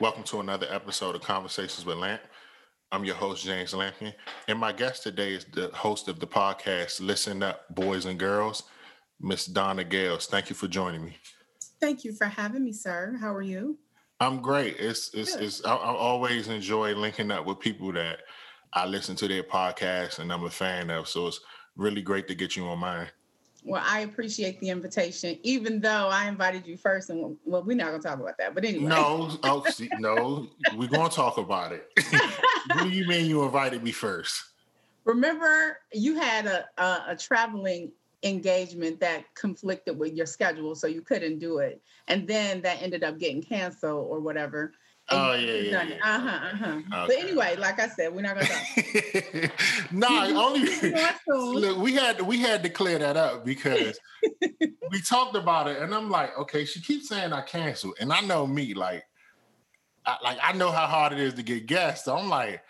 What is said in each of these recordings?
Welcome to another episode of Conversations with Lamp. I'm your host, James Lampkin. and my guest today is the host of the podcast, Listen Up, Boys and Girls, Miss Donna Gales. Thank you for joining me. Thank you for having me, sir. How are you? I'm great. It's it's, it's I, I always enjoy linking up with people that I listen to their podcast and I'm a fan of. So it's really great to get you on mine. Well, I appreciate the invitation, even though I invited you first, and well, we're not gonna talk about that. But anyway, no, oh, see, no, we're gonna talk about it. what do you mean you invited me first? Remember, you had a, a, a traveling engagement that conflicted with your schedule, so you couldn't do it, and then that ended up getting canceled or whatever. Oh yeah, yeah, yeah. Uh huh. Uh huh. Okay. But anyway, like I said, we're not gonna talk. no, only look. We had we had to clear that up because we talked about it, and I'm like, okay, she keeps saying I canceled, and I know me, like, I, like I know how hard it is to get guests. So I'm like,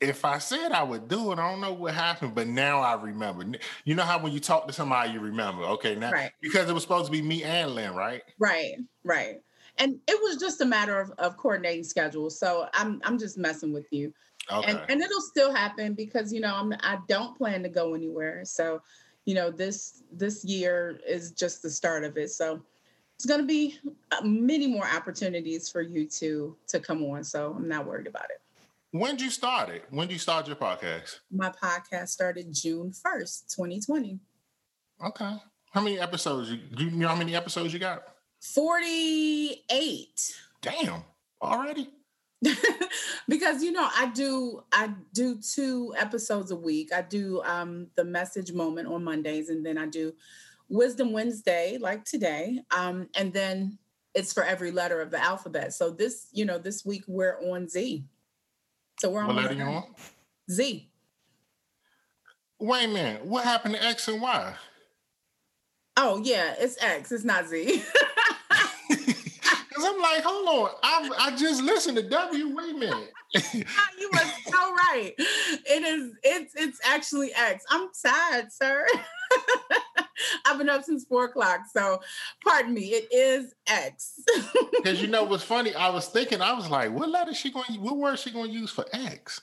if I said I would do it, I don't know what happened, but now I remember. You know how when you talk to somebody, you remember. Okay, now right. because it was supposed to be me and Lynn, right? Right, right and it was just a matter of, of coordinating schedules. So I'm I'm just messing with you. Okay. And, and it'll still happen because you know I'm I don't plan to go anywhere. So, you know, this this year is just the start of it. So it's going to be uh, many more opportunities for you to to come on. So I'm not worried about it. When did you start it? When did you start your podcast? My podcast started June 1st, 2020. Okay. How many episodes? You, do you know how many episodes you got? 48. Damn, already? because you know i do i do two episodes a week. I do um the message moment on mondays and then i do wisdom wednesday like today um and then it's for every letter of the alphabet. So this you know this week we're on z. So we're on what letter you on z. Wait a minute. What happened to x and y? Oh yeah it's x. It's not z I'm like, hold on, I, I just listened to W. Wait a minute. you were so right. It is. It's it's actually X. I'm sad, sir. I've been up since four o'clock, so pardon me. It is X. Because you know what's funny? I was thinking, I was like, what letter is she going? What word is she going to use for X?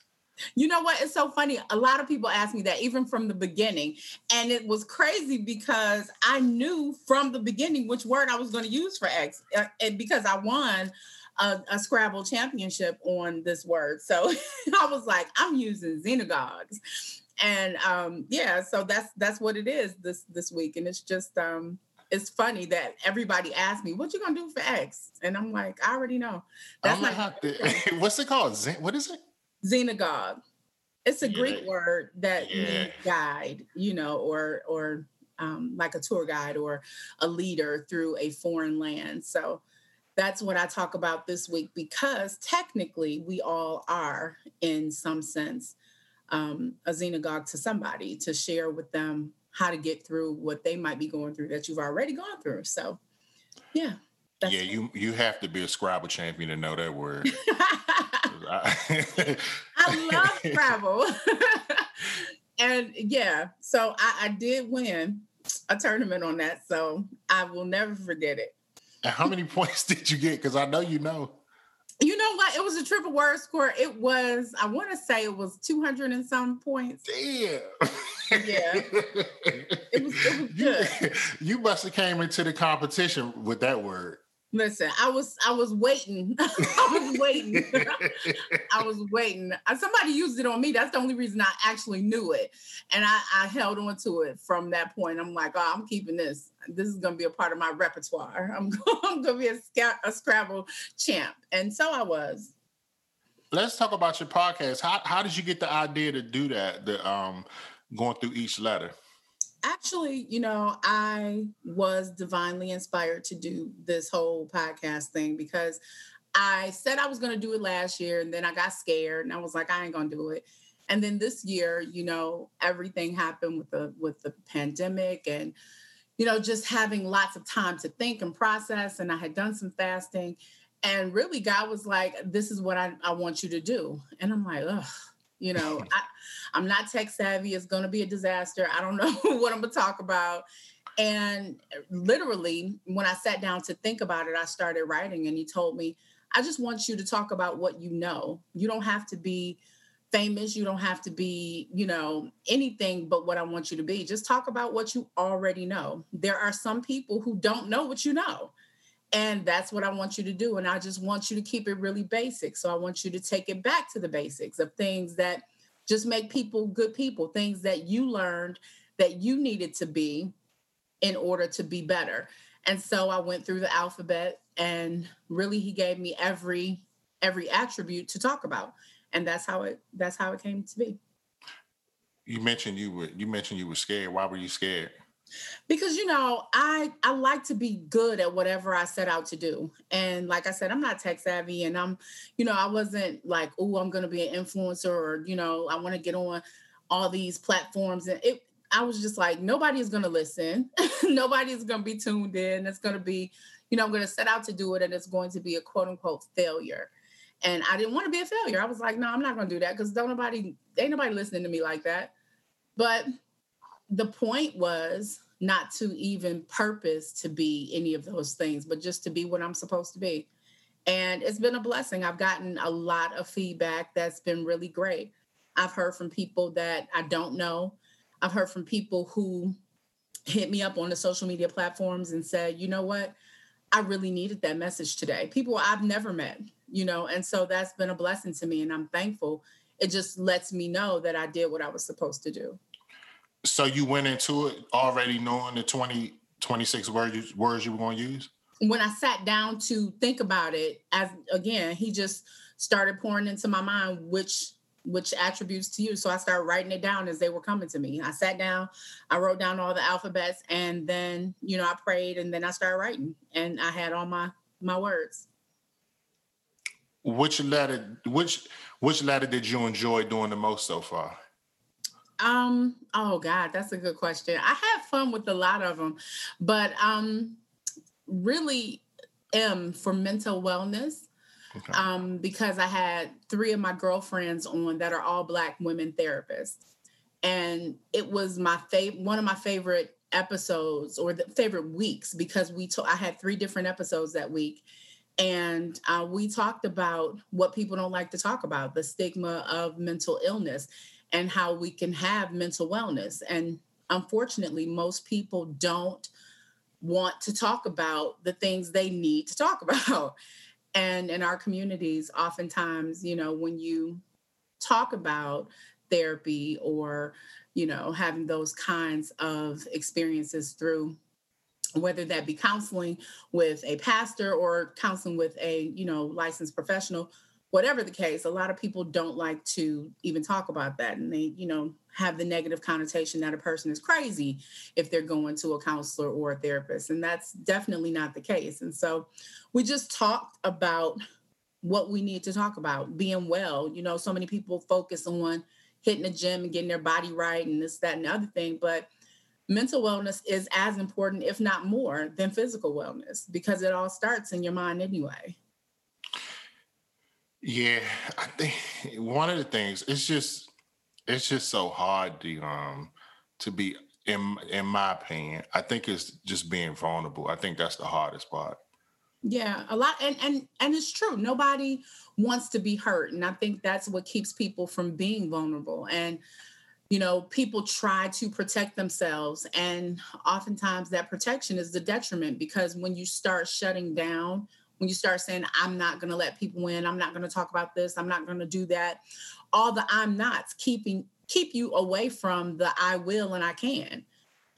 You know what? It's so funny. A lot of people ask me that even from the beginning. And it was crazy because I knew from the beginning which word I was going to use for X. Uh, and because I won a, a, Scrabble championship on this word. So I was like, I'm using xenagogues. And um, yeah, so that's that's what it is this this week. And it's just um it's funny that everybody asks me, "What you gonna do for X?" And I'm like, "I already know." That's not. what's it called? What is it? Xenagogue. It's a yeah. Greek word that yeah. means guide, you know, or or um, like a tour guide or a leader through a foreign land. So that's what I talk about this week because technically we all are, in some sense, um, a xenagogue to somebody to share with them how to get through what they might be going through that you've already gone through. So, yeah. Yeah, you you have to be a Scrabble champion to know that word. I, love Scrabble. and yeah, so I, I did win a tournament on that. So I will never forget it. And how many points did you get? Because I know you know. You know what? It was a triple word score. It was, I want to say it was 200 and some points. Damn. Yeah. it was, it was good. You, you must have came into the competition with that word. Listen, I was I was waiting. I was waiting. I was waiting. Somebody used it on me. That's the only reason I actually knew it, and I, I held on to it from that point. I'm like, oh, I'm keeping this. This is to be a part of my repertoire. I'm, I'm going to be a, a Scrabble champ, and so I was. Let's talk about your podcast. How how did you get the idea to do that? The um going through each letter actually, you know, I was divinely inspired to do this whole podcast thing because I said I was going to do it last year and then I got scared and I was like I ain't going to do it. And then this year, you know, everything happened with the with the pandemic and you know, just having lots of time to think and process and I had done some fasting and really God was like this is what I, I want you to do. And I'm like, ugh you know, I, am not tech savvy. It's going to be a disaster. I don't know what I'm going to talk about. And eh, literally, when I sat down to think about it, I started writing, and he told me, I just want you to talk about what you know. You don't have to be famous. You don't have to be, you know, anything but what I want you to be. Just talk about what you already know. There are some people who don't know what you know. And that's what I want you to do. And I just want you to keep it really basic. So I want you to take it back to the basics of things that just make people good people, things that you learned that you needed to be in order to be better. And so I went through the alphabet and really he gave me every every attribute to talk about. And that's how it that's how it came to be. You mentioned you were you mentioned you were scared. Why were you scared? Because you know i i like to be good at whatever i set out to do. And like i said i'm not tech savvy and i'm you know i wasn't like oh i'm to be an influencer or you know i want to get on all these platforms. And it i was just like nobody's to listen. Nobody's to be tuned in. It's to be you know i'm to set out to do it and it's going to be a quote unquote failure. And i didn't want to be a failure. I was like no i'm not to do that because don't nobody ain't nobody listening to me like that. But the point was not to even purpose to be any of those things, but just to be what I'm supposed to be. And it's been a blessing. I've gotten a lot of feedback that's been really great. I've heard from people that I don't know. I've heard from people who hit me up on the social media platforms and said, you know what? I really needed that message today. People I've never met, you know, and so that's been a blessing to me and I'm thankful. It just lets me know that I did what I was supposed to do. So you went into it already knowing the 20, 26 words, words you were going to use? When I sat down to think about it, as again, he just started pouring into my mind which which attributes to you. So I started writing it down as they were coming to me. I sat down, I wrote down all the alphabets, and then you know I prayed, and then I started writing, and I had all my my words. Which letter? Which which letter did you enjoy doing the most so far? Um, oh God, that's a good question. I had fun with a lot of them, but um really M for mental wellness. Okay. Um, because I had three of my girlfriends on that are all black women therapists. And it was my favorite one of my favorite episodes or the favorite weeks because we to- I had three different episodes that week and uh, we talked about what people don't like to talk about the stigma of mental illness and how we can have mental wellness. And unfortunately, most people don't want to talk about the things they need to talk about. And in our communities, oftentimes, you know, when you talk about therapy or, you know, having those kinds of experiences through whether that be counseling with a pastor or counseling with a you know licensed professional whatever the case, a lot of people don't like to even talk about that. And they, you know, have the negative connotation that a person is crazy if they're going to a counselor or a therapist. And that's definitely not the case. And so we just talked about what we need to talk about being well. You know, so many people focus on hitting the gym and getting their body right and this, that, and the other thing. But mental wellness is as important, if not more, than physical wellness because it all starts in your mind anyway. Yeah, I think one of the things it's just it's just so hard to um to be in in my opinion. I think it's just being vulnerable. I think that's the hardest part. Yeah, a lot and and and it's true. Nobody wants to be hurt and I think that's what keeps people from being vulnerable and you know, people try to protect themselves and oftentimes that protection is the detriment because when you start shutting down when you start saying i'm not going to let people in. I'm not going to talk about this. I'm not going to do that. All the i'm nots keeping keep you away from the i will and i can.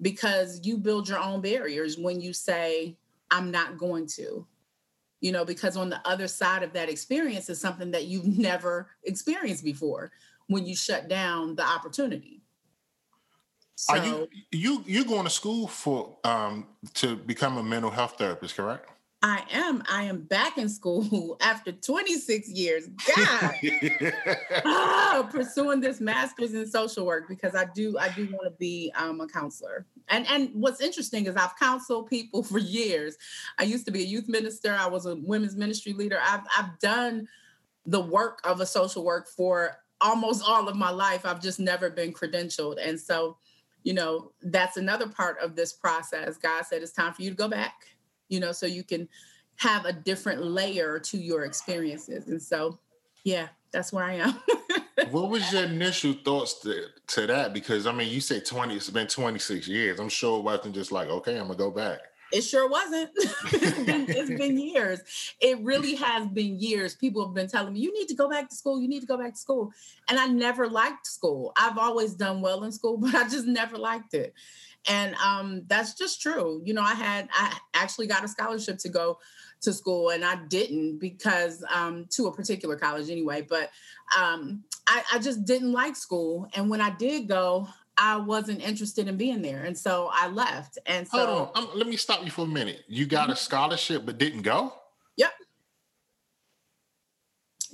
Because you build your own barriers when you say i'm not going to. You know because on the other side of that experience is something that you've never experienced before when you shut down the opportunity. So, are you you you're going to school for um to become a mental health therapist correct I am. I am back in school after 26 years. God, oh, pursuing this master's in social work because I do. I do want to be um, a counselor. And and what's interesting is I've counseled people for years. I used to be a youth minister. I was a women's ministry leader. I've I've done the work of a social work for almost all of my life. I've just never been credentialed, and so you know that's another part of this process. God said it's time for you to go back you know, so you can have a different layer to your experiences. And so, yeah, that's where I am. what was your initial thoughts to, to that? Because I mean, you say 20, it's been 26 years. I'm sure it wasn't just like, okay, I'm gonna go back. It sure wasn't. it's, been, it's been years. It really has been years. People have been telling me, you need to go back to school. You need to go back to school. And I never liked school. I've always done well in school, but I just never liked it. And um, that's just true. You know, I had, I actually got a scholarship to go to school and I didn't because um, to a particular college anyway, but um, I, I just didn't like school. And when I did go, I wasn't interested in being there, and so I left. And so, hold on, um, let me stop you for a minute. You got a mm-hmm. scholarship but didn't go.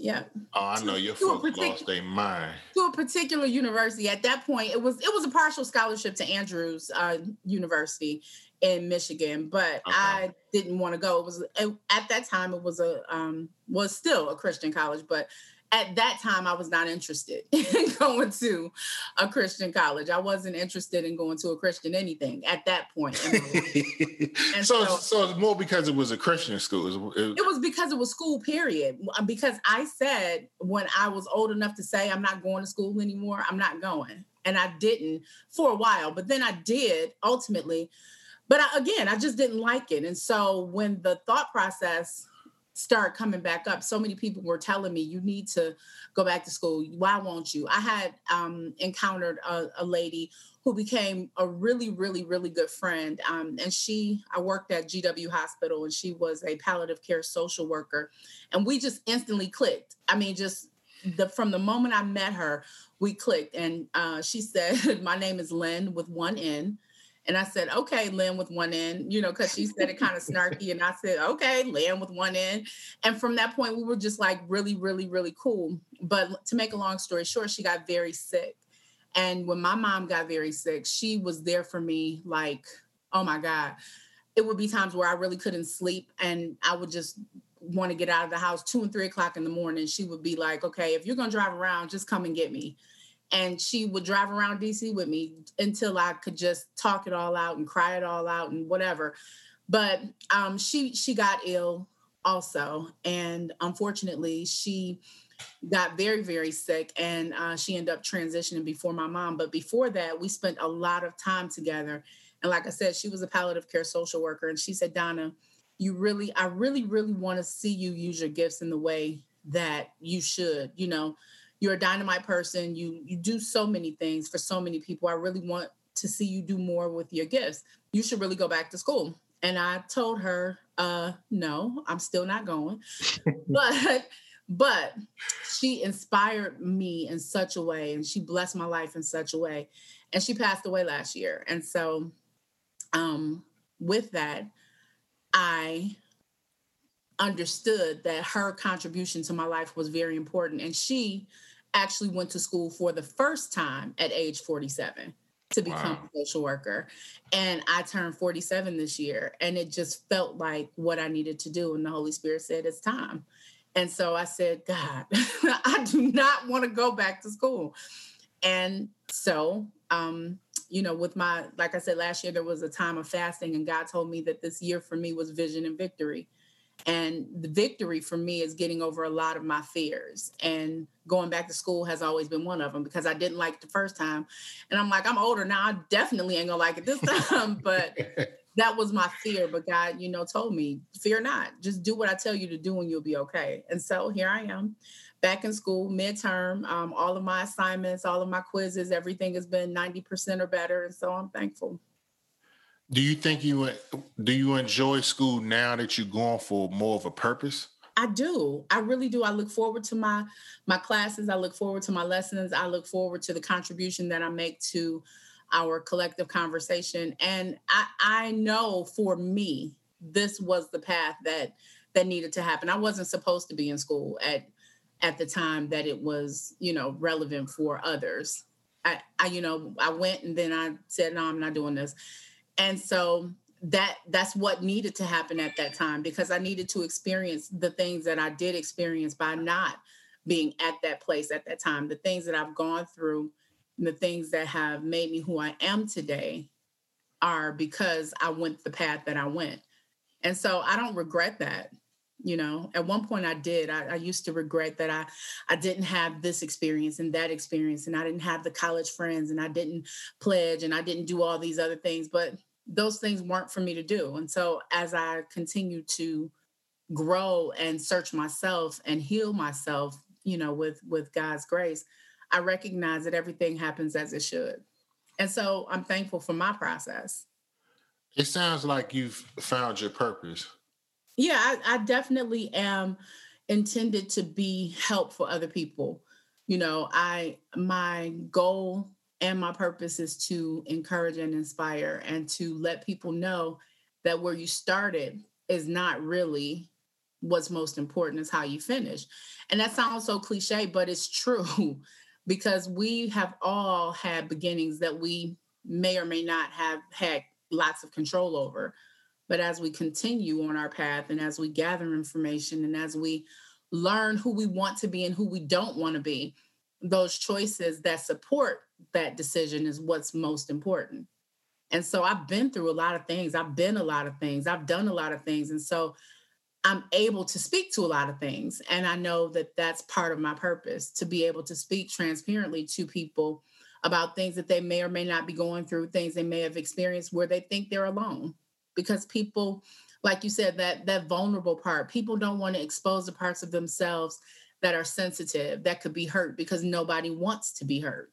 Yeah. Oh, I know your folks partic- lost their mind. To a particular university. At that point, it was it was a partial scholarship to Andrews uh, University in Michigan, but okay. I didn't want to go. It was it, at that time it was a um, was still a Christian college, but at that time I was not interested in going to a Christian college. I wasn't interested in going to a Christian anything at that point. so, so, so it's more because it was a Christian school. It, it was because it was school. Period. Uh, because I said when I was old enough to say I'm not going to school anymore, I'm not going, and I didn't for a while. But then I did ultimately. But I, again, I just didn't like it, and so when the thought process start coming back up. So many people were telling me, you need to go back to school. Why won't you? I had um, encountered a, a, lady who became a really, really, really good friend. Um, and she, I worked at GW Hospital and she was a palliative care social worker. And we just instantly clicked. I mean, just the from the moment I met her, we clicked. And uh, she said, My name is Lynn with one N. And I said, okay, Lynn with one end, you know, because she said it kind of snarky. And I said, okay, Lynn with one end. And from that point, we were just like really, really, really cool. But to make a long story short, she got very sick. And when my mom got very sick, she was there for me like, oh my God. It would be times where I really couldn't sleep and I would just want to get out of the house two and three o'clock in the morning. She would be like, okay, if you're going to drive around, just come and get me and she would drive around DC with me until I could just talk it all out and cry it all out and whatever. But um, she she got ill also, and unfortunately, she got very very sick, and uh, she ended up transitioning before my mom. But before that, we spent a lot of time together. And like I said, she was a palliative care social worker, and she said, Donna, you really, I really, really want to see you use your gifts in the way that you should. You know, you're a dynamite person. You you do so many things for so many people. I really want to see you do more with your gifts. You should really go back to school. And I told her, uh, no, I'm still not going. but but she inspired me in such a way and she blessed my life in such a way. And she passed away last year. And so um with that, I understood that her contribution to my life was very important. And she actually went to school for the first time at age 47 to become wow. a social worker. And I turned 47 this year, and it just felt like what I needed to do. And the Holy Spirit said, It's time. And so I said, God, I do not want to go back to school. And so, um, you know, with my, like I said, last year there was a time of fasting, and God told me that this year for me was vision and victory. And the victory for me is getting over a lot of my fears. And going back to school has always been one of them because I didn't like it the first time. And I'm like, I'm older now. I definitely ain't gonna like it this time. but that was my fear. But God, you know, told me, fear not. Just do what I tell you to do and you'll be okay. And so here I am back in school midterm um, all of my assignments all of my quizzes everything has been 90% or better and so i'm thankful do you think you do you enjoy school now that you're going for more of a purpose? I do. I really do. I look forward to my my classes. I look forward to my lessons. I look forward to the contribution that I make to our collective conversation. And I, I know for me, this was the path that that needed to happen. I wasn't supposed to be in school at at the time that it was, you know, relevant for others. I, I you know, I went and then I said, no, I'm not doing this and so that that's what needed to happen at that time because i needed to experience the things that i did experience by not being at that place at that time the things that i've gone through the things that have made me who i am today are because i went the path that i went And so I don't regret that. You know, at one point I did. I, I, used to regret that I I didn't have this experience and that experience, and I didn't have the college friends, and I didn't pledge, and I didn't do all these other things. But those things weren't for me to do. And so as I continue to grow and search myself and heal myself, you know, with with God's grace, I recognize that everything happens as it should. And so I'm thankful for my process. It sounds like you've found your purpose. Yeah, I, I definitely am intended to be help for other people. You know, I my goal and my purpose is to encourage and inspire and to let people know that where you started is not really what's most important is how you finish. And that sounds so cliche, but it's true because we have all had beginnings that we may or may not have had lots of control over. But as we continue on our path and as we gather information and as we learn who we want to be and who we don't want to be, those choices that support that decision is what's most important. And so I've been through a lot of things. I've been a lot of things. I've done a lot of things. And so I'm able to speak to a lot of things. And I know that that's part of my purpose to be able to speak transparently to people about things that they may or may not be going through, things they may have experienced where they think they're alone. Because people, like you said, that that vulnerable part, people don't want to expose the parts of themselves that are sensitive, that could be hurt because nobody wants to be hurt.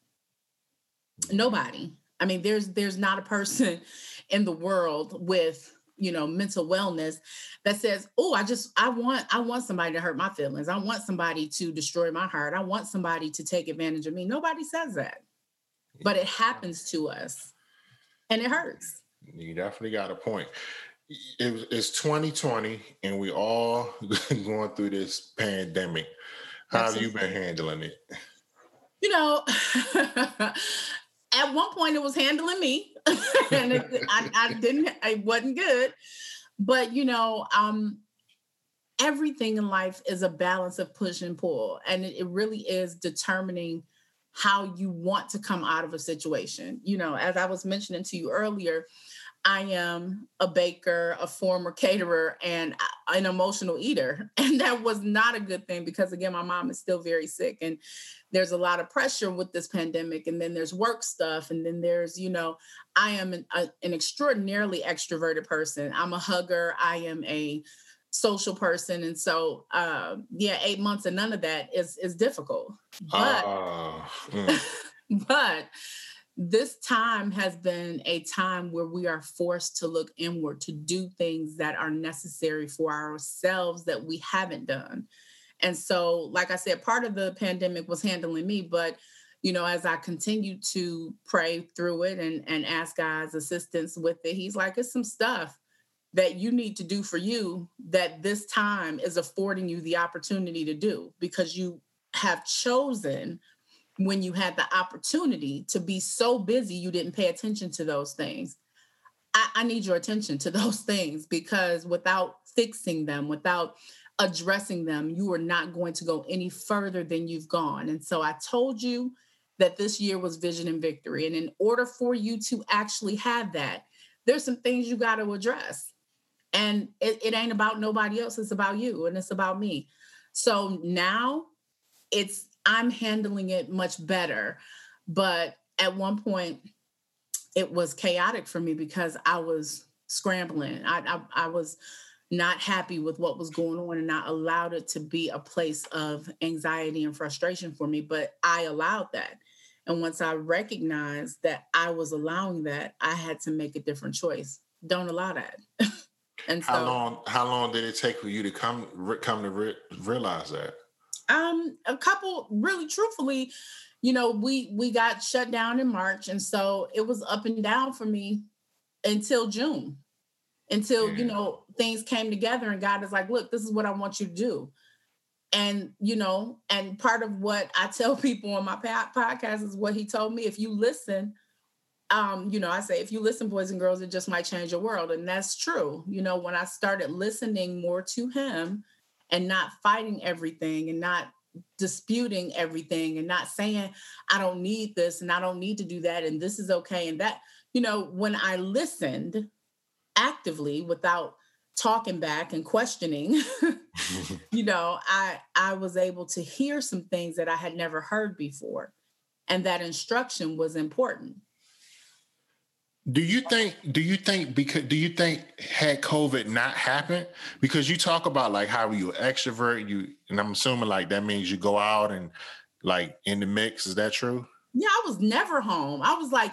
Mm-hmm. Nobody. I mean, there's there's not a person in the world with you know mental wellness that says oh i just i want i want somebody to hurt my feelings. I want somebody to destroy my heart. I want somebody to take advantage of me. Nobody says that. But it happens to us and it hurts you definitely got a point. It, it's 2020 and we all going through this pandemic. How have you been handling it? You know at one point it was handling me and it, I, I didn't I wasn't good. But you know um everything in life is a balance of push and pull and it, it really is determining how you want to come out of a situation. You know as i was mentioning to you earlier I am a baker, a former caterer, and an emotional eater. And that was not a good thing because, again, my mom is still very sick. And there's a lot of pressure with this pandemic. And then there's work stuff. And then there's, you know, I am an, a, an extraordinarily extroverted person. I'm a hugger. I am a social person. And so, uh, yeah, eight months and none of that is, is difficult. But, uh, mm. but, this time has been a time where we are forced to look inward to do things that are necessary for ourselves that we haven't done. And so, like I said, part of the pandemic was handling me, but you know, as I continue to pray through it and, and ask God's assistance with it, He's like, it's some stuff that you need to do for you that this time is affording you the opportunity to do because you have chosen when you had the opportunity to be so busy you didn't pay attention to those things. I, I, need your attention to those things because without fixing them, without addressing them, you are not going to go any further than you've gone. And so I told you that this year was vision and victory. And in order for you to actually have that, there's some things you got to address. And it, it ain't about nobody else, it's about you and it's about me. So now it's I'm handling it much better. But at one point, it was chaotic for me because I was scrambling. I, I, I was not happy with what was going on and I allowed it to be a place of anxiety and frustration for me. But I allowed that. And once I recognized that I was allowing that, I had to make a different choice. Don't allow that. and so, how long how long did it take for you to come come to re- realize that? Um, a couple, really truthfully, you know, we we got shut down in March, and so it was up and down for me until June, until you know things came together, and God is like, "Look, this is what I want you to do." And you know, and part of what I tell people on my podcast is what He told me: if you listen, um, you know, I say, if you listen, boys and girls, it just might change your world, and that's true. You know, when I started listening more to Him and not fighting everything and not disputing everything and not saying i don't need this and i don't need to do that and this is okay and that you know when i listened actively without talking back and questioning, you know, I I was able to hear some things that I had never heard before. And that instruction was important. Do you think do you think because do you think had COVID not happened? Because you talk about like how you extrovert, you and I'm assuming like that means you go out and like in the mix. Is that true? Yeah, I was never home. I was like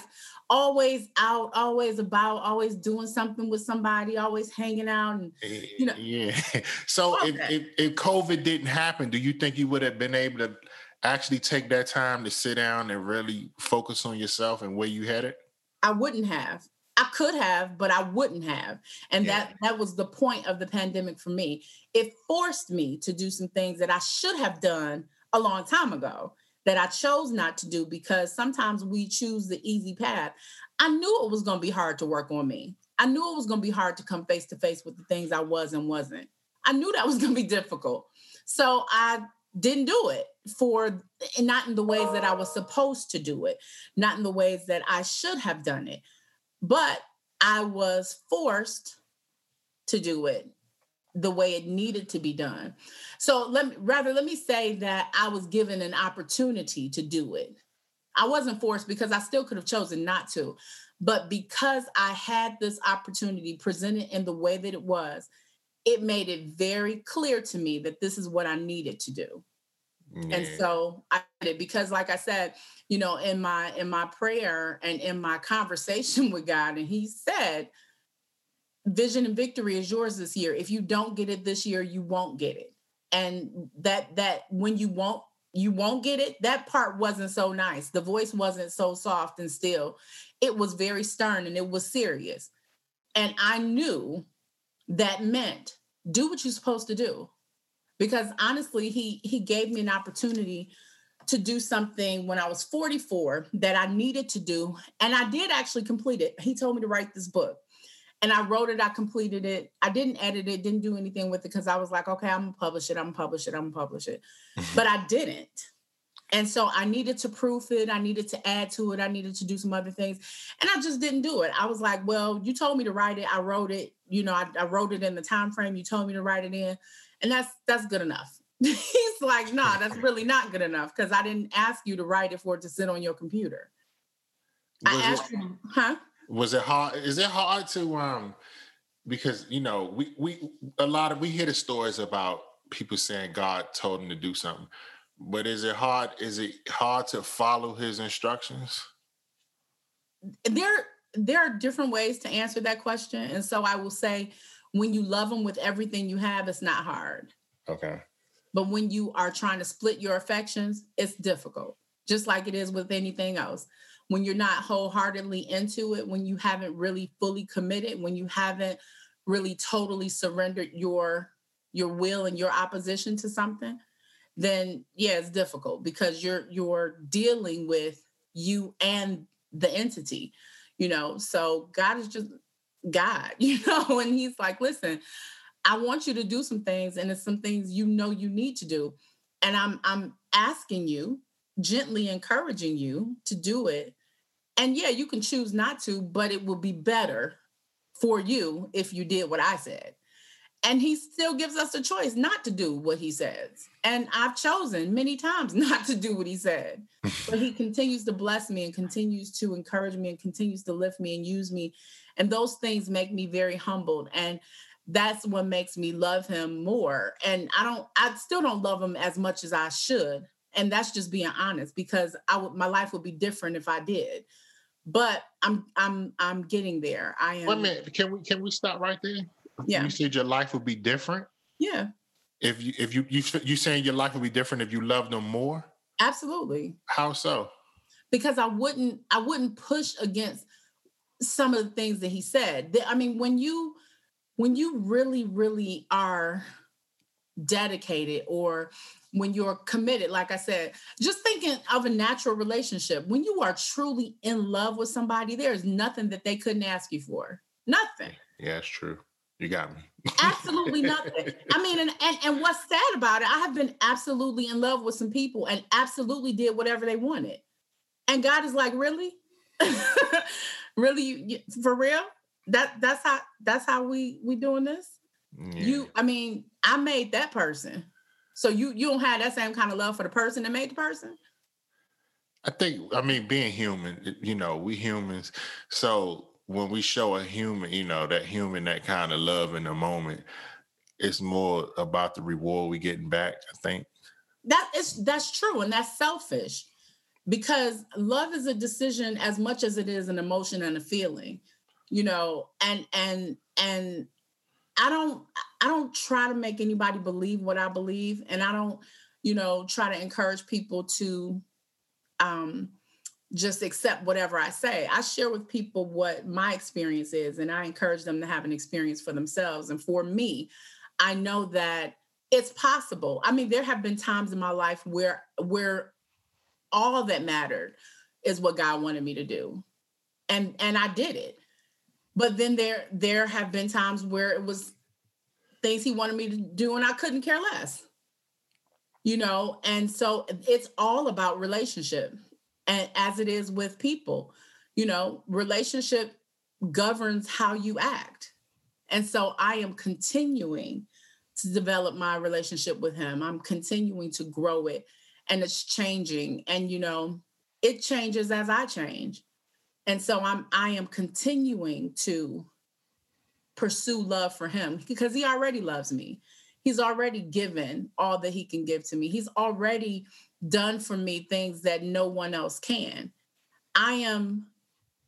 always out, always about, always doing something with somebody, always hanging out, and eh, you know. Yeah. So okay. if, if, if COVID didn't happen, do you think you would have been able to actually take that time to sit down and really focus on yourself and where you headed? I wouldn't have. I could have, but I wouldn't have. And yeah. that that was the point of the pandemic for me. It forced me to do some things that I should have done a long time ago that I chose not to do because sometimes we choose the easy path. I knew it was going to be hard to work on me. I knew it was going to be hard to come face to face with the things I was and wasn't. I knew that was going to be difficult. So I didn't do it for not in the ways that I was supposed to do it, not in the ways that I should have done it. But I was forced to do it the way it needed to be done. So let me rather let me say that I was given an opportunity to do it. I wasn't forced because I still could have chosen not to. But because I had this opportunity presented in the way that it was, it made it very clear to me that this is what I needed to do. Yeah. And mm-hmm. so I did because like I said, you know, in my in my prayer and in my conversation with God, and he said, vision and victory is yours this year. If you don't get it this year, you won't get it. And that that when you won't you won't get it, that part wasn't so nice. The voice wasn't so soft and still. It was very stern and it was serious. And I knew that meant do what you're supposed to do. Because honestly, he he gave me an opportunity to do something when I was 44 that I needed to do. And I did actually complete it. He told me to write this book and I wrote it, I completed it. I didn't edit it, didn't do anything with it because I was like, okay, I'm gonna publish it, I'm gonna publish it, I'm gonna publish it. Mm-hmm. But I didn't. And so I needed to proof it, I needed to add to it, I needed to do some other things. And I just didn't do it. I was like, well, you told me to write it, I wrote it, you know, I, I wrote it in the time frame you told me to write it in. And that's that's good enough. He's like, nah, that's really not good enough because I didn't ask you to write it for it to sit on your computer. Was I asked it, you, huh? Was it hard? Is it hard to um because you know we we a lot of we hear the stories about people saying God told them to do something, but is it hard? Is it hard to follow His instructions? There there are different ways to answer that question, and so I will say, when you love them with everything you have, it's not hard. Okay. But when you are trying to split your affections, it's difficult, just like it is with anything else when you're not wholeheartedly into it, when you haven't really fully committed, when you haven't really totally surrendered your your will and your opposition to something, then yeah, it's difficult because you're you're dealing with you and the entity, you know. So God is just God, you know, and he's like, listen, I want you to do some things, and it's some things you know you need to do. And I'm I'm asking you gently encouraging you to do it. And yeah, you can choose not to, but it will be better for you if you did what I said. And he still gives us a choice not to do what he says. And I've chosen many times not to do what he said. but he continues to bless me and continues to encourage me and continues to lift me and use me. And those things make me very humbled. And that's what makes me love him more. And I don't, I still don't love him as much as I should and that's just being honest because I would my life would be different if I did. But I'm I'm I'm getting there. I am. Wait a minute. Can we can we stop right there? Yeah. You said your life would be different. Yeah. If you if you you you saying your life would be different if you loved them more? Absolutely. How so? Because I wouldn't I wouldn't push against some of the things that he said. I mean, when you when you really really are dedicated or when you're committed, like I said, just thinking of a natural relationship, when you are truly in love with somebody, there is nothing that they couldn't ask you for. Nothing. Yeah, it's true. You got me. absolutely nothing. I mean, and, and and what's sad about it, I have been absolutely in love with some people and absolutely did whatever they wanted. And God is like, really? really? For real? That that's how that's how we we doing this? Yeah. You, I mean, I made that person. So you you don't have that same kind of love for the person that made the person? I think I mean being human, you know, we humans. So when we show a human, you know, that human that kind of love in the moment, it's more about the reward we getting back, I think. That is that's true and that's selfish because love is a decision as much as it is an emotion and a feeling you know and and and i don't i don't try to make anybody believe what i believe and i don't you know try to encourage people to um just accept whatever i say. I share with people what my experience is and i encourage them to have an experience for themselves. And for me i know that it's possible. I mean there have been times in my life where where all that mattered is what God wanted me to do. And and I did it. But then there there have been times where it was things he wanted me to do and I couldn't care less. You know, and so it's all about relationship. And as it is with people, you know, relationship governs how you act. And so I am continuing to develop my relationship with him. I'm continuing to grow it and it's changing and you know it changes as i change. And so i'm i am continuing to pursue love for him because he already loves me. He's already given all that he can give to me. He's already done for me things that no one else can. I am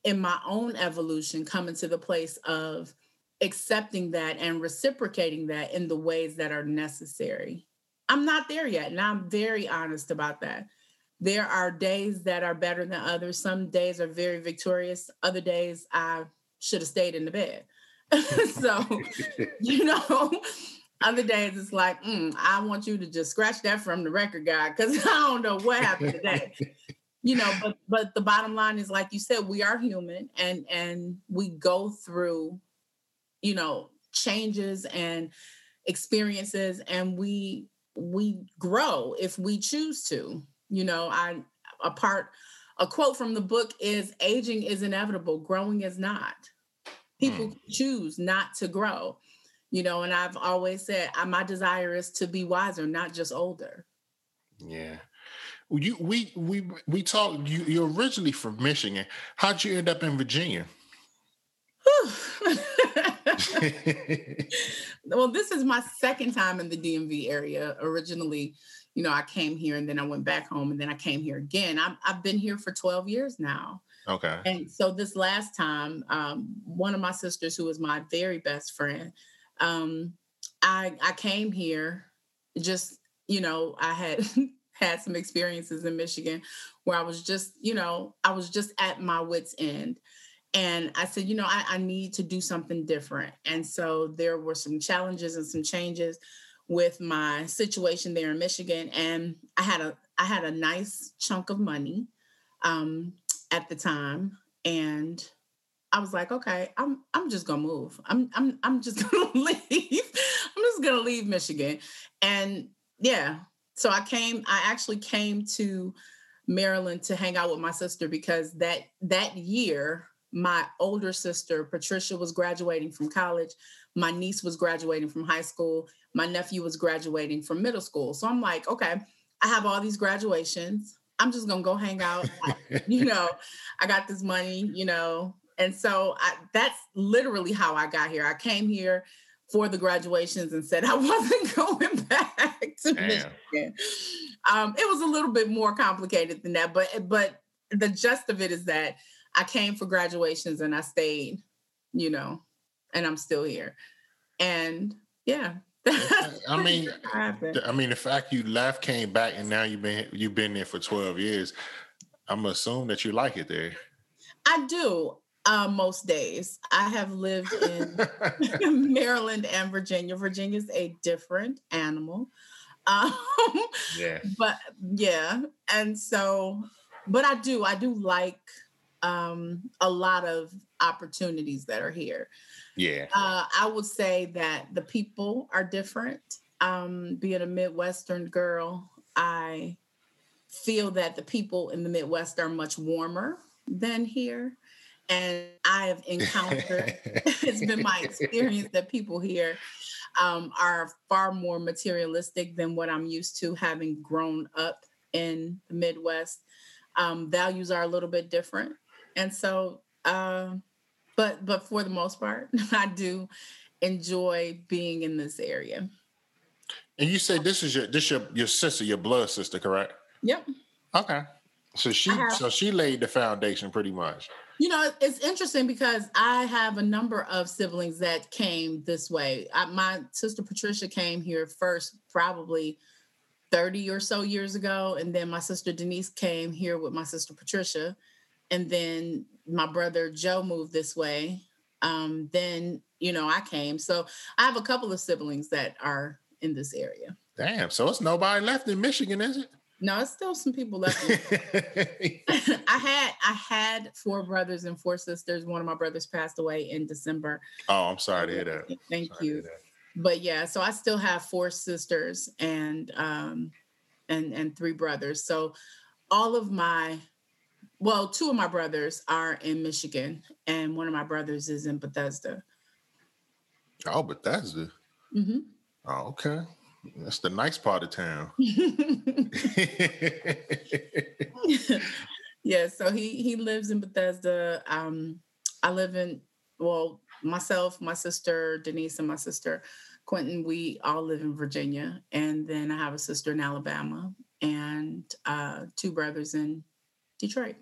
in my own evolution coming to the place of accepting that and reciprocating that in the ways that are necessary I'm not there yet. And I'm very honest about that. There are days that are better than others. Some days are very victorious. Other days I should have stayed in the bed. so, you know, other days it's like, mm, I want you to just scratch that from the record guy because I don't know what happened today. you know, but but the bottom line is like you said, we are human and and we go through, you know, changes and experiences and we we grow if we choose to. You know, I a part a quote from the book is aging is inevitable, growing is not. People mm. choose not to grow. You know, and I've always said I, my desire is to be wiser, not just older. Yeah. You we we we talked you you're originally from Michigan. How'd you end up in Virginia? well, this is my second time in the DMV area. Originally, you know, I came here and then I went back home and then I came here again. i have been here for 12 years now. Okay. And so this last time, um, one of my sisters, who was my very best friend, um, I I came here just, you know, I had had some experiences in Michigan where I was just, you know, I was just at my wits' end. And I said, you know, I, I need to do something different. And so there were some challenges and some changes with my situation there in Michigan. And I had a I had a nice chunk of money um, at the time. And I was like, okay, I'm I'm just gonna move. I'm I'm I'm just gonna leave. I'm just gonna leave Michigan. And yeah, so I came, I actually came to Maryland to hang out with my sister because that that year my older sister patricia was graduating from college. My niece was graduating from high school. My nephew was graduating from middle school. So i'm like okay i have all these graduations. I'm just gonna go hang out. You know i got this money you know. And so I, that's literally how i got here. I came here for the graduations and said i wasn't going back to Damn. michigan. Um, it was a little bit more complicated than that but but the gist of it is that I came for graduations and I stayed, you know, and I'm still here. And yeah. I mean, I mean, the fact you left, came back, and now you've been you've been there for twelve years. I'm assuming that you like it there. I do. Uh, most days, I have lived in Maryland and Virginia. Virginia's a different animal. Um, yeah. But yeah, and so, but I do. I do like um, a lot of opportunities that are here. Yeah. Uh, I would say that the people are different. Um, being a Midwestern girl, I feel that the people in the Midwest are much warmer than here. And I have encountered, it's been my experience that people here um, are far more materialistic than what I'm used to having grown up in the Midwest. Um, values are a little bit different, and so, uh, but but for the most part, I do enjoy being in this area. And you say this is your this your your sister, your blood sister, correct? Yep. Okay. So she so she laid the foundation pretty much. You know, it's interesting because I have a number of siblings that came this way. I, my sister Patricia came here first, probably 30 or so years ago. And then my sister Denise came here with my sister Patricia. And then my brother Joe moved this way. Um, then, you know, I came. So I have a couple of siblings that are in this area. Damn. So it's nobody left in Michigan, is it? No, it's still some people left. I had I had four brothers and four sisters. One of my brothers passed away in December. Oh, I'm sorry to hear that. Thank sorry you. But yeah, so I still have four sisters and um and and three brothers. So all of my well, two of my brothers are in Michigan and one of my brothers is in Bethesda. Oh, Bethesda. Mm-hmm. Oh, okay. That's the nice part of town. yeah, so he he lives in Bethesda. Um, I live in well, myself, my sister Denise, and my sister Quentin. We all live in Virginia, and then I have a sister in Alabama and uh, two brothers in Detroit.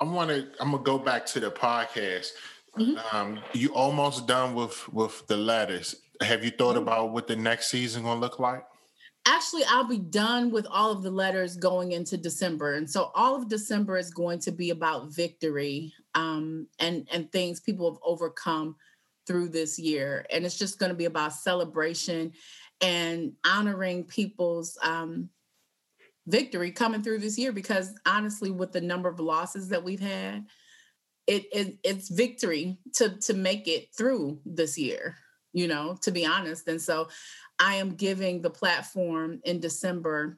I want to. I'm gonna go back to the podcast. Mm-hmm. Um, you almost done with with the letters. Have you thought mm-hmm. about what the next season gonna look like? Actually, I'll be done with all of the letters going into December, and so all of December is going to be about victory um, and and things people have overcome through this year, and it's just going to be about celebration and honoring people's um, victory coming through this year. Because honestly, with the number of losses that we've had, it, it it's victory to to make it through this year you know, to be honest. And so I am giving the platform in December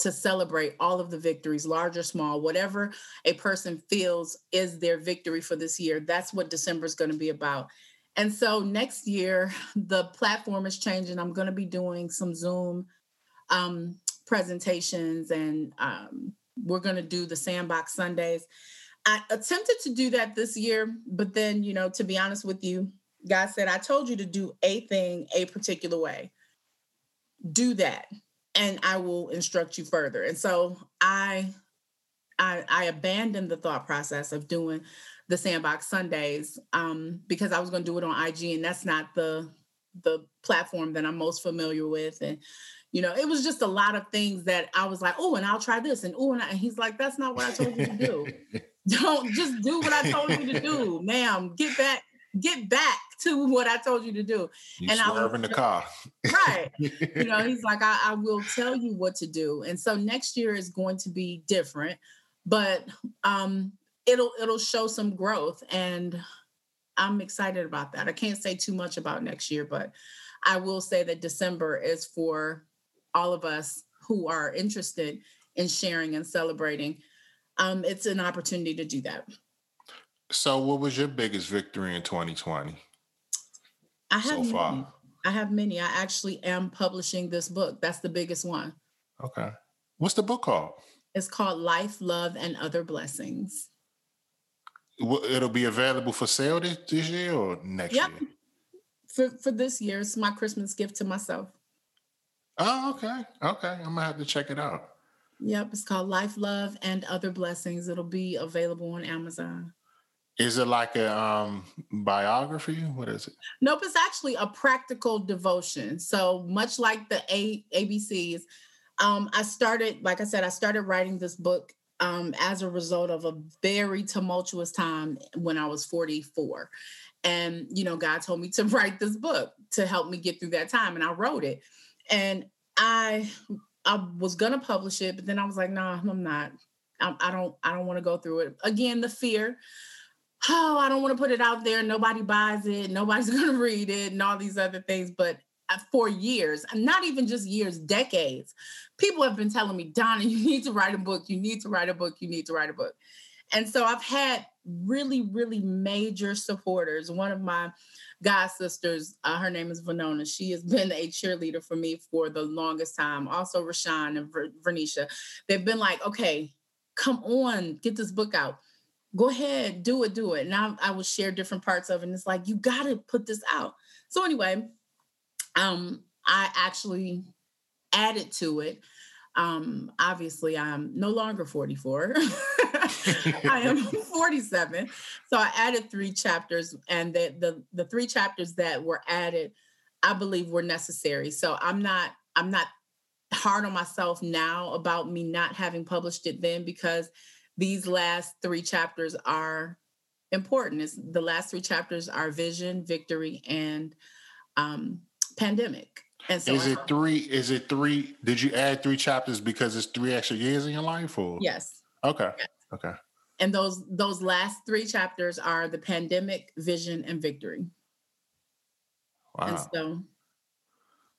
to celebrate all of the victories, large or small, whatever a person feels is their victory for this year. That's what December is going to be about. And so next year, the platform is changing. I'm going to be doing some Zoom um, presentations and um, we're going to do the Sandbox Sundays. I attempted to do that this year, but then, you know, to be honest with you, God said, I told you to do a thing a particular way. Do that, and I will instruct you further. And so I I, I abandoned the thought process of doing the sandbox Sundays um, because I was going to do it on IG, and that's not the the platform that I'm most familiar with. And you know, it was just a lot of things that I was like, oh, and I'll try this, and oh, and, and he's like, that's not what I told you to do. Don't just do what I told you to do, ma'am. Get back, get back to what I told you to do. You and I'm in the car. right. You know, he's like, I, I will tell you what to do. And so next year is going to be different, but um it'll it'll show some growth and I'm excited about that. I can't say too much about next year, but I will say that December is for all of us who are interested in sharing and celebrating. Um, it's an opportunity to do that. So, what was your biggest victory in 2020? I have so far. Many. I have many. I actually am publishing this book. That's the biggest one. Okay. What's the book called? It's called Life, Love, and Other Blessings. It'll be available for sale this, year or next yep. year? For for this year, it's my Christmas gift to myself. Oh, okay. Okay. I'm gonna have to check it out. Yep, it's called Life, Love, and Other Blessings. It'll be available on Amazon. Is it like a um, biography? What is it? Nope, it's actually a practical devotion. So much like the a- ABCs, um, I started, like I said, I started writing this book um, as a result of a very tumultuous time when I was 44. And, you know, God told me to write this book to help me get through that time. And I wrote it. And I I was gonna publish it, but then I was like, no, nah, I'm not. I, I don't I don't want to go through it. Again, the fear oh, I don't want to put it out there. Nobody buys it. Nobody's to read it and all these other things. But uh, for years, not even just years, decades, people have been telling me, Donna, you need to write a book. You need to write a book. You need to write a book. And so I've had really, really major supporters. One of my god sisters. Uh, her name is Venona. She has been a cheerleader for me for the longest time. Also, Rashawn and Ver- Vernisha. They've been like, okay, come on, get this book out. Go ahead, do it, do it. And I, I will share different parts of it. And it's like, you got to put this out. So anyway, um, I actually added to it. Um, obviously, I'm no longer 44. I am 47. So I added three chapters, and the, the the three chapters that were added, I believe, were necessary. So I'm not I'm not hard on myself now about me not having published it then because these last three chapters are important. It's, the last three chapters are vision, victory, and um, pandemic. And so is it three? Is it three? Did you add three chapters because it's three extra years in your life, or yes? Okay. Okay. And those those last three chapters are the pandemic, vision, and victory. Wow. And so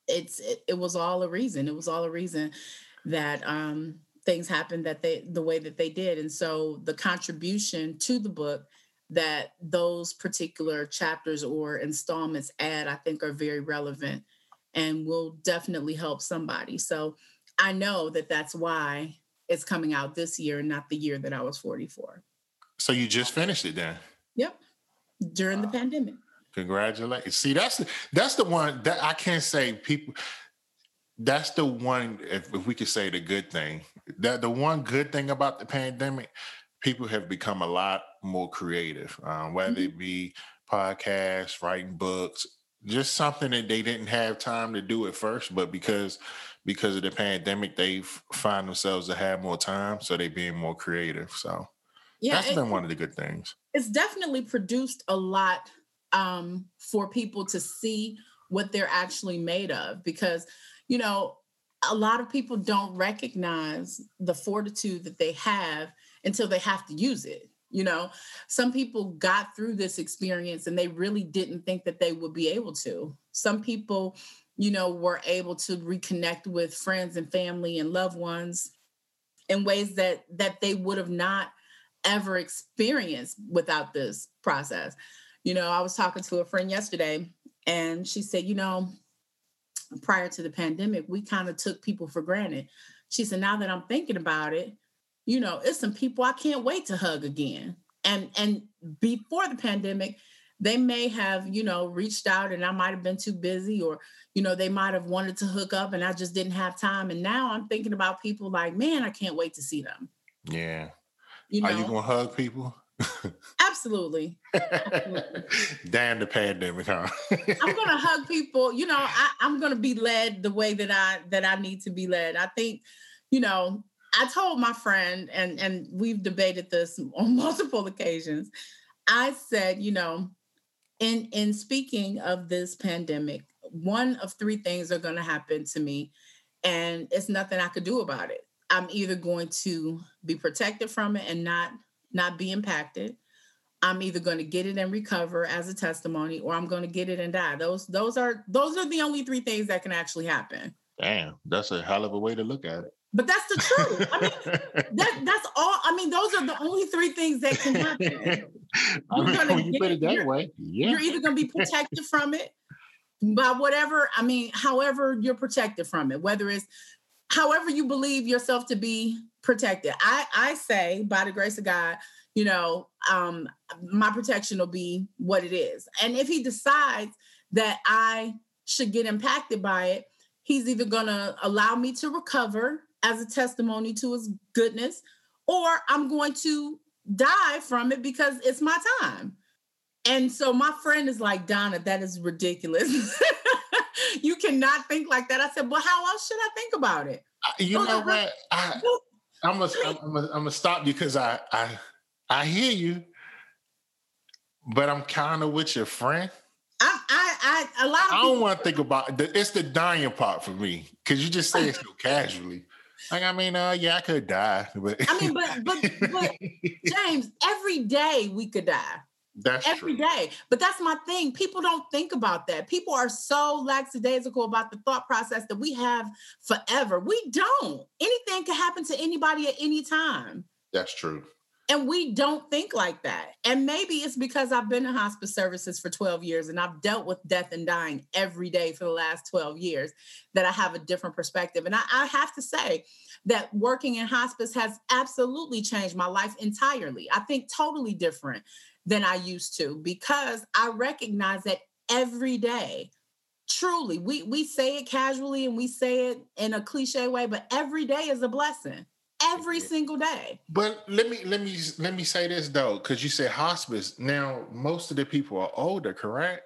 it's it, it was all a reason. It was all a reason that um things happened that they the way that they did. And so the contribution to the book that those particular chapters or installments add, I think are very relevant and will definitely help somebody. So I know that that's why it's coming out this year, not the year that I was 44. So you just finished it then? Yep. During wow. the pandemic. Congratulations. See, that's the, that's the one that I can't say people that's the one if, if we could say the good thing. That the one good thing about the pandemic, people have become a lot more creative, um, whether mm-hmm. it be podcasts, writing books, just something that they didn't have time to do at first, but because because of the pandemic, they find themselves to have more time, so they being more creative. So yeah, that's been one of the good things. It's definitely produced a lot um, for people to see what they're actually made of, because you know a lot of people don't recognize the fortitude that they have until they have to use it you know some people got through this experience and they really didn't think that they would be able to some people you know we were able to reconnect with friends and family and loved ones in ways that that they would have not ever experienced without this process you know i was talking to a friend yesterday and she said you know prior to the pandemic we kind of took people for granted she said now that i'm thinking about it you know, it's some people I can't wait to hug again. And and before the pandemic, they may have, you know, reached out and I might have been too busy or, you know, they might have wanted to hook up and I just didn't have time. And now I'm thinking about people like, man, I can't wait to see them. Yeah. You know? Are you gonna hug people? Absolutely. Absolutely. Damn the pandemic, huh? I'm gonna hug people. You know, I, I'm gonna be led the way that I that I need to be led. I think, you know, I told my friend, and and we've debated this on multiple occasions. I said, you know, in in speaking of this pandemic, one of three things are going to happen to me, and it's nothing I could do about it. I'm either going to be protected from it and not not be impacted. I'm either going to get it and recover as a testimony, or I'm going to get it and die. Those those are those are the only three things that can actually happen. Damn, that's a hell of a way to look at it. But that's the truth. I mean, that that's all. I mean, those are the only three things that can happen. You're you put it that way. Yeah. You're either gonna be protected from it by whatever, I mean, however you're protected from it, whether it's however you believe yourself to be protected. I I say by the grace of God, you know, um, my protection will be what it is. And if he decides that I should get impacted by it, he's either going to allow me to recover as a testimony to his goodness, or I'm going to die from it because it's my time. And so my friend is like, Donna, that is ridiculous. you cannot think like that. I said, well, how else should I think about it? Uh, you so know what? I, I'm gonna I'm gonna, I'm stop you because I I I hear you, but I'm kind of with your friend. I, I, I, a lot. I don't want to think about the, it's the dying part for me because you just say it so casually. Like, I mean, uh, yeah, I could die, but I mean, but but but James, every day we could die. That's every true. day. But that's my thing. People don't think about that. People are so lackadaisical about the thought process that we have forever. We don't. Anything can happen to anybody at any time. That's true. And we don't think like that. And maybe it's because I've been in hospice services for 12 years and I've dealt with death and dying every day for the last 12 years that I have a different perspective. And I, I have to say that working in hospice has absolutely changed my life entirely. I think totally different than I used to because I recognize that every day truly we we say it casually and we say it in a cliche way but every day is a blessing every single day. But let me let me let me say this though, because you said hospice. Now most of the people are older, correct?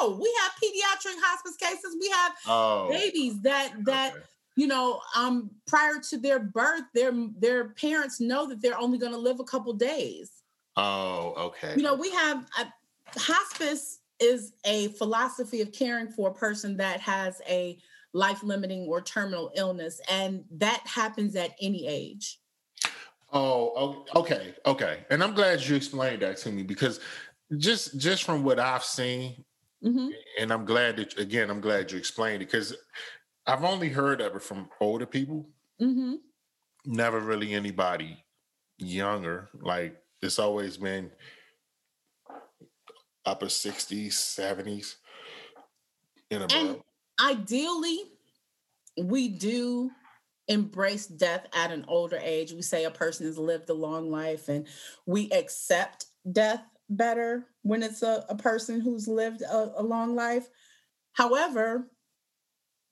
No, we have pediatric hospice cases. We have oh. babies that that okay. you know um prior to their birth, their their parents know that they're only going to live a couple days. Oh, okay. You know, we have a, hospice is a philosophy of caring for a person that has a life limiting or terminal illness. And that happens at any age. Oh, okay, okay. And I'm glad you explained that to me because just just from what I've seen, mm-hmm. and I'm glad that again, I'm glad you explained it because I've only heard of it from older people. Mm-hmm. Never really anybody younger. Like it's always been upper 60s, 70s, and above. And ideally, we do embrace death at an older age. We say a person has lived a long life and we accept death better when it's a, a person who's lived a, a long life. However,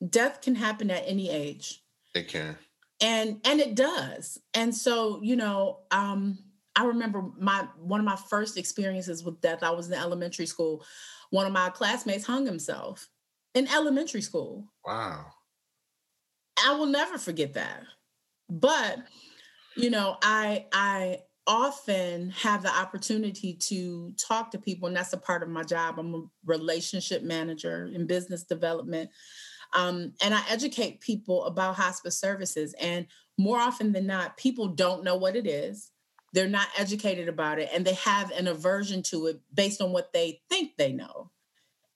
death can happen at any age. It can. And and it does. And so, you know, um I remember my one of my first experiences with death. I was in elementary school. One of my classmates hung himself in elementary school. Wow. I will never forget that. But, you know, I I often have the opportunity to talk to people, and that's a part of my job. I'm a relationship manager in business development. Um, and I educate people about hospice services. And more often than not, people don't know what it is. They're not educated about it, and they have an aversion to it based on what they think they know.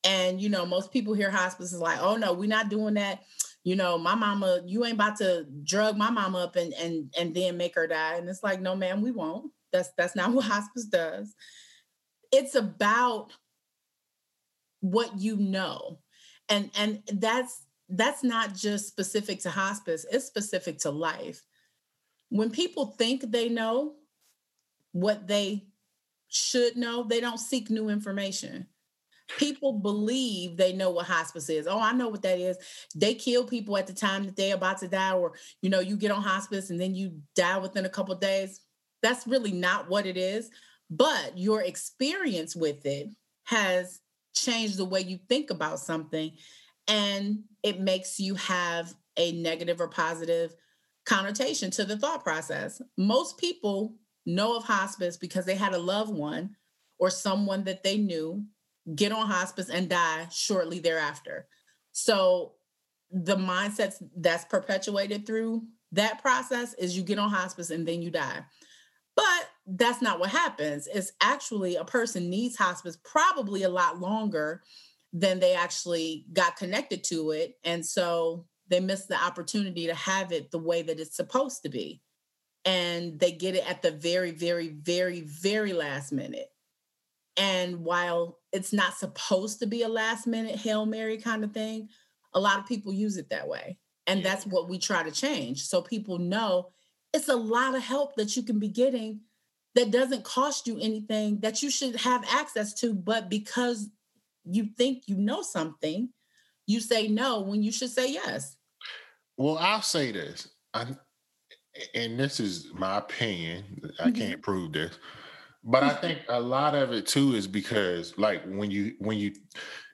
And you know, most people hear hospice is like, oh no, we're not doing that. You know, my mama, you ain't about to drug my mama up and and and then make her die. And it's like, no, ma'am, we won't. That's that's not what hospice does. It's about what you know. And and that's that's not just specific to hospice, it's specific to life. When people think they know what they should know, they don't seek new information people believe they know what hospice is. Oh, I know what that is. They kill people at the time that they're about to die, or you know, you get on hospice and then you die within a couple days. That's really not what it is. But your experience with it has changed the way you think about something, and it makes you have a negative or positive connotation to the thought process. Most people know of hospice because they had a loved one or someone that they knew get on hospice and die shortly thereafter. So the mindset that's perpetuated through that process is you get on hospice and then you die. But that's not what happens. It's actually a person needs hospice probably a lot longer than they actually got connected to it. And so they miss the opportunity to have it the way that it's supposed to be. And they get it at the very, very, very, very last minute. And while it's not supposed to be a last minute Hail Mary kind of thing, a lot of people use it that way. And yeah. that's what we try to change. So people know it's a lot of help that you can be getting that doesn't cost you anything that you should have access to. But because you think you know something, you say no when you should say yes. Well, I'll say this. I, and this is my opinion. I mm-hmm. can't prove this but I think a lot of it too is because like when you when you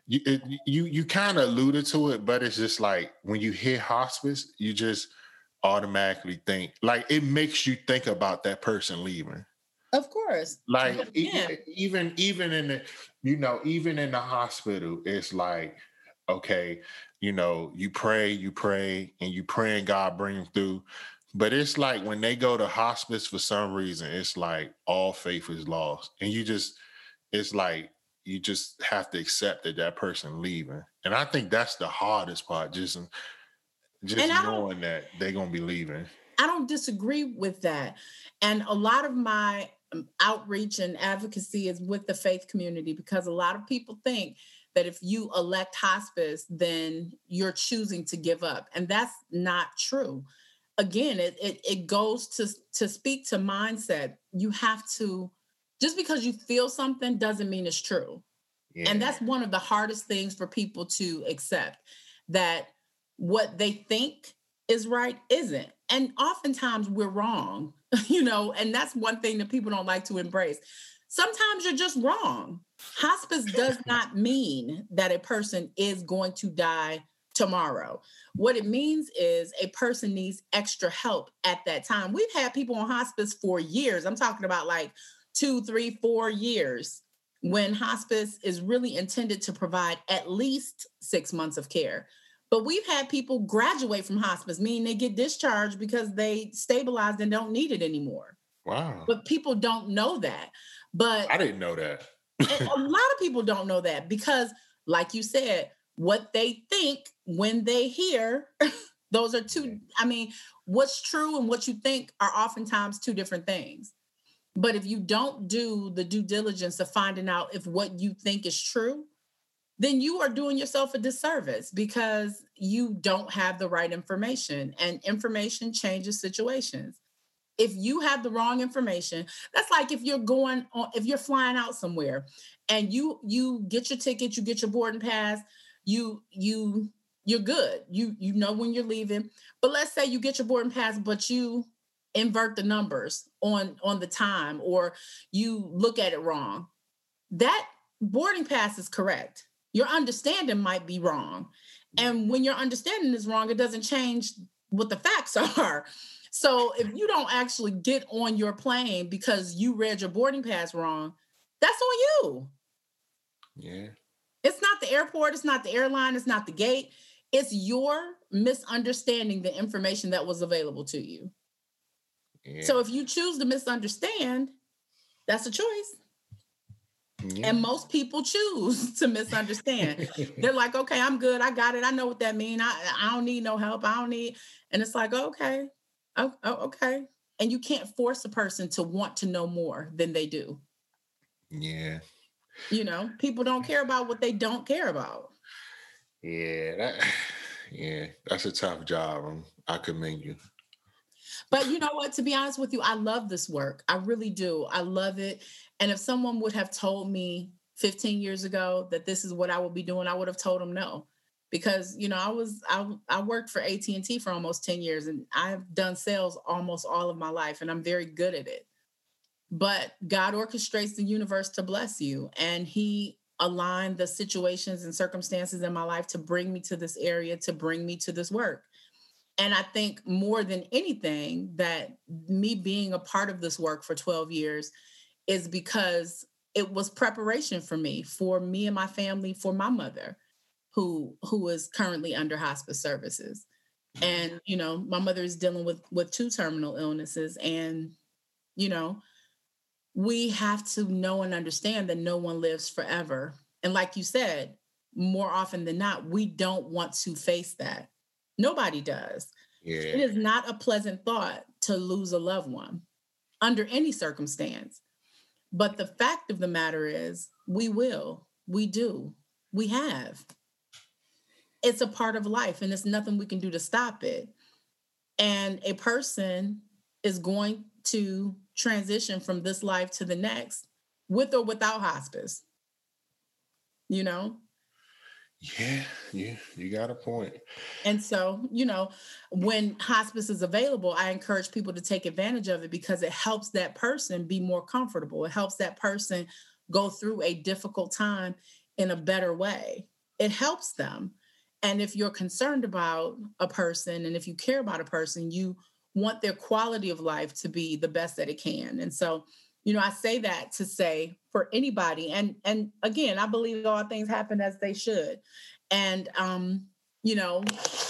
you it, you, you kind of alluded to it, but it's just like when you hear hospice, you just automatically think like it makes you think about that person leaving. Of course. Like yeah. even even in the you know even in the hospital, it's like okay, you know you pray, you pray, and you pray and God bring them through. But it's like when they go to hospice for some reason, it's like all faith is lost. And you just, it's like you just have to accept that that person leaving. And I think that's the hardest part, just, just knowing that they're going to be leaving. I don't disagree with that. And a lot of my um, outreach and advocacy is with the faith community because a lot of people think that if you elect hospice, then you're choosing to give up. And that's not true. Again, it, it, it goes to, to speak to mindset. You have to, just because you feel something doesn't mean it's true. Yeah. And that's one of the hardest things for people to accept that what they think is right isn't. And oftentimes we're wrong, you know, and that's one thing that people don't like to embrace. Sometimes you're just wrong. Hospice does not mean that a person is going to die tomorrow. What it means is a person needs extra help at that time. We've had people on hospice for years. I'm talking about like two, three, four years when hospice is really intended to provide at least six months of care. But we've had people graduate from hospice, meaning they get discharged because they stabilized and don't need it anymore. Wow. But people don't know that. But I didn't know that. a lot of people don't know that because, like you said, what they think when they hear, those are two, I mean, what's true and what you think are oftentimes two different things. But if you don't do the due diligence of finding out if what you think is true, then you are doing yourself a disservice because you don't have the right information and information changes situations if you have the wrong information that's like if you're going on if you're flying out somewhere and you you get your ticket you get your boarding pass you you you're good. You you know when you're leaving. But let's say you get your boarding pass but you invert the numbers on on the time or you look at it wrong. That boarding pass is correct. Your understanding might be wrong. And when your understanding is wrong it doesn't change what the facts are. So if you don't actually get on your plane because you read your boarding pass wrong, that's on you. Yeah. It's not the airport, it's not the airline, it's not the gate. It's your misunderstanding the information that was available to you. Yeah. So if you choose to misunderstand, that's a choice. Yeah. And most people choose to misunderstand. They're like, okay, I'm good. I got it. I know what that means. I, I don't need no help. I don't need. And it's like, okay, Oh, oh, okay. And you can't force a person to want to know more than they do. Yeah. You know, people don't care about what they don't care about. Yeah, that, yeah, that's a tough job. Um, I commend you. But you know what? To be honest with you, I love this work. I really do. I love it. And if someone would have told me 15 years ago that this is what I would be doing, I would have told them no because you know I was I I worked for AT&T for almost 10 years and I've done sales almost all of my life and I'm very good at it. But God orchestrates the universe to bless you and he aligned the situations and circumstances in my life to bring me to this area to bring me to this work. And I think more than anything that me being a part of this work for 12 years is because it was preparation for me, for me and my family, for my mother who who is currently under hospice services mm-hmm. and you know my mother is dealing with with two terminal illnesses and you know we have to know and understand that no one lives forever. And like you said more often than not we don't want to face that. Nobody does. Yeah. it is not a pleasant thought to lose a loved one under any circumstance. But the fact of the matter is we will. We do. We have. It's a part of life and there's nothing we can do to stop it. And a person is going to transition from this life to the next with or without hospice. You know? Yeah, yeah, you got a point. And so, you know, when hospice is available, I encourage people to take advantage of it because it helps that person be more comfortable. It helps that person go through a difficult time in a better way. It helps them. And if you're concerned about a person and if you care about a person, you want their quality of life to be the best that it can. And so, you know, I say that to say for anybody, and and again, I believe all things happen as they should. And um, you know,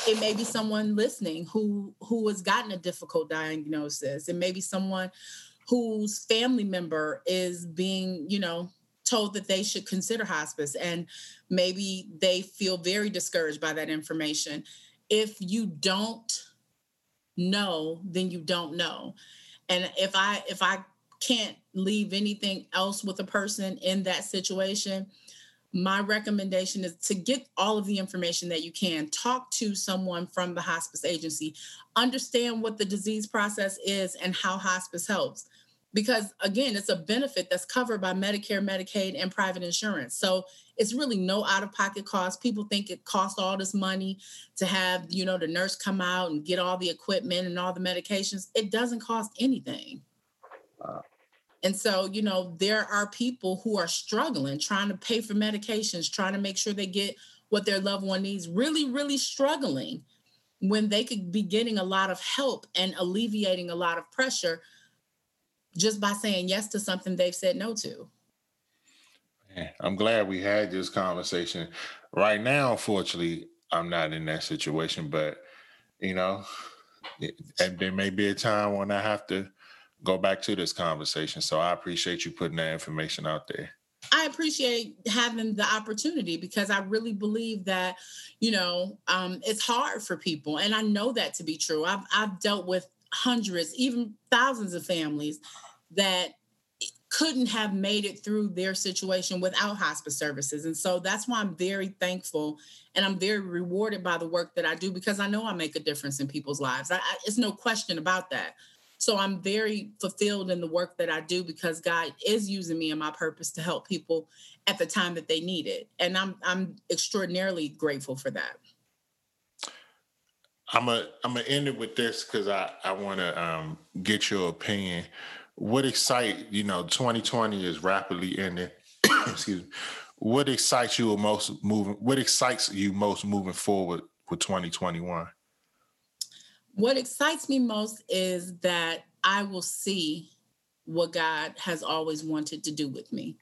it may be someone listening who who has gotten a difficult diagnosis. It may be someone whose family member is being, you know, told that they should consider hospice and maybe they feel very discouraged by that information if you don't know then you don't know and if i if i can't leave anything else with a person in that situation, my recommendation is to get all of the information that you can. Talk to someone from the hospice agency, understand what the disease process is and how hospice helps. Because again, it's a benefit that's covered by Medicare, Medicaid, and private insurance. So it's really no out of pocket cost. People think it costs all this money to have, you know, the nurse come out and get all the equipment and all the medications. It doesn't cost anything. Wow. And so, you know, there are people who are struggling, trying to pay for medications, trying to make sure they get what their loved one needs, really, really struggling when they could be getting a lot of help and alleviating a lot of pressure just by saying yes to something they've said no to. I'm glad we had this conversation. Right now, unfortunately, I'm not in that situation, but you know, and there may be a time when I have to go back to this conversation. So I appreciate you putting that information out there. I appreciate having the opportunity because I really believe that, you know, um, it's hard for people. And I know that to be true. I've, I've dealt with hundreds, even thousands of families that couldn't have made it through their situation without hospice services. And so that's why I'm very thankful and I'm very rewarded by the work that I do because I know I make a difference in people's lives. I, I, it's no question about that. So I'm very fulfilled in the work that I do because God is using me and my purpose to help people at the time that they need it. And I'm I'm extraordinarily grateful for that. I'm a I'm gonna end it with this because I I want to um, get your opinion. What excite you know 2020 is rapidly ending. Excuse me. What excites you most moving? What excites you most moving forward with 2021? What excites me most is that I will see what God has always wanted to do with me.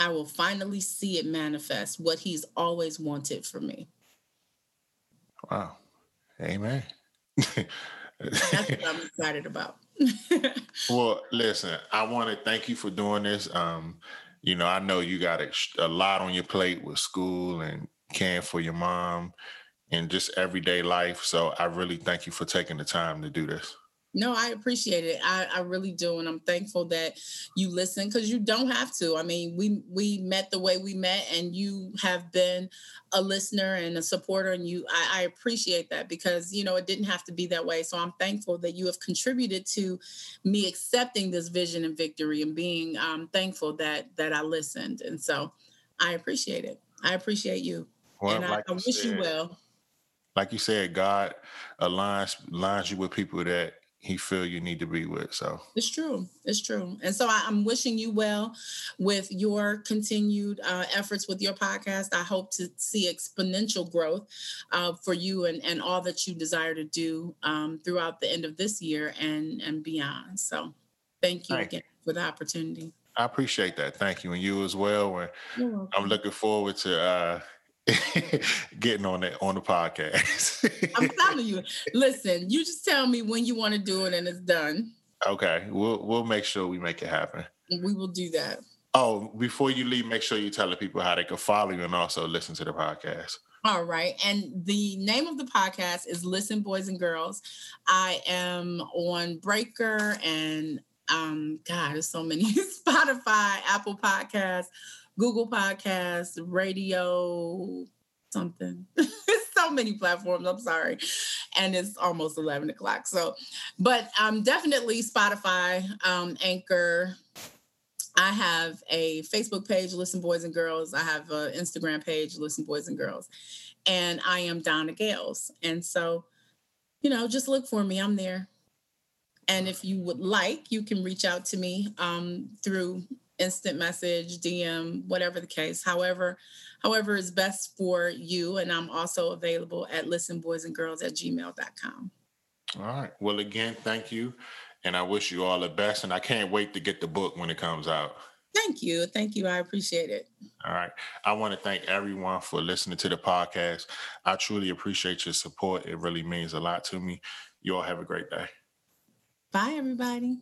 I will finally see it manifest what He's always wanted for me. Wow. Amen. That's what I'm excited about. well, listen, I want to thank you for doing this. Um, you know, I know you got a, a lot on your plate with school and caring for your mom and just everyday life. So I really thank you for taking the time to do this. No, I appreciate it. I, I really do, and I'm thankful that you listen because you don't have to. I mean, we we met the way we met, and you have been a listener and a supporter, and you I, I appreciate that because you know it didn't have to be that way. So I'm thankful that you have contributed to me accepting this vision and victory, and being um, thankful that that I listened. And so I appreciate it. I appreciate you, well, and like I, I wish said, you well like you said, God aligns aligns you with people that he feel you need to be with. So it's true. It's true. And so I, am wishing you well with your continued uh, efforts with your podcast. I hope to see exponential growth uh, for you and, and all that you desire to do um, throughout the end of this year and, and beyond. So thank you thank again you. for the opportunity. I appreciate that. Thank you. And you as well. And I'm looking forward to uh, getting on that on the podcast. I'm telling you. Listen, you just tell me when you want to do it and it's done. Okay. We'll we'll make sure we make it happen. We will do that. Oh, before you leave, make sure you tell the people how they can follow you and also listen to the podcast. All right. And the name of the podcast is Listen Boys and Girls. I am on Breaker and um God, there's so many Spotify, Apple Podcasts. Google Podcasts, radio, something. so many platforms. I'm sorry. And it's almost 11 o'clock. So, but um, definitely Spotify, um, Anchor. I have a Facebook page, Listen Boys and Girls. I have an Instagram page, Listen Boys and Girls. And I am Donna Gales. And so, you know, just look for me. I'm there. And if you would like, you can reach out to me um, through instant message, DM, whatever the case. However, however is best for you. And I'm also available at listenboysandgirls at gmail.com. All right. Well, again, thank you. And I wish you all the best. And I can't wait to get the book when it comes out. Thank you. Thank you. I appreciate it. All right. I want to thank everyone for listening to the podcast. I truly appreciate your support. It really means a lot to me. You all have a great day. Bye, everybody.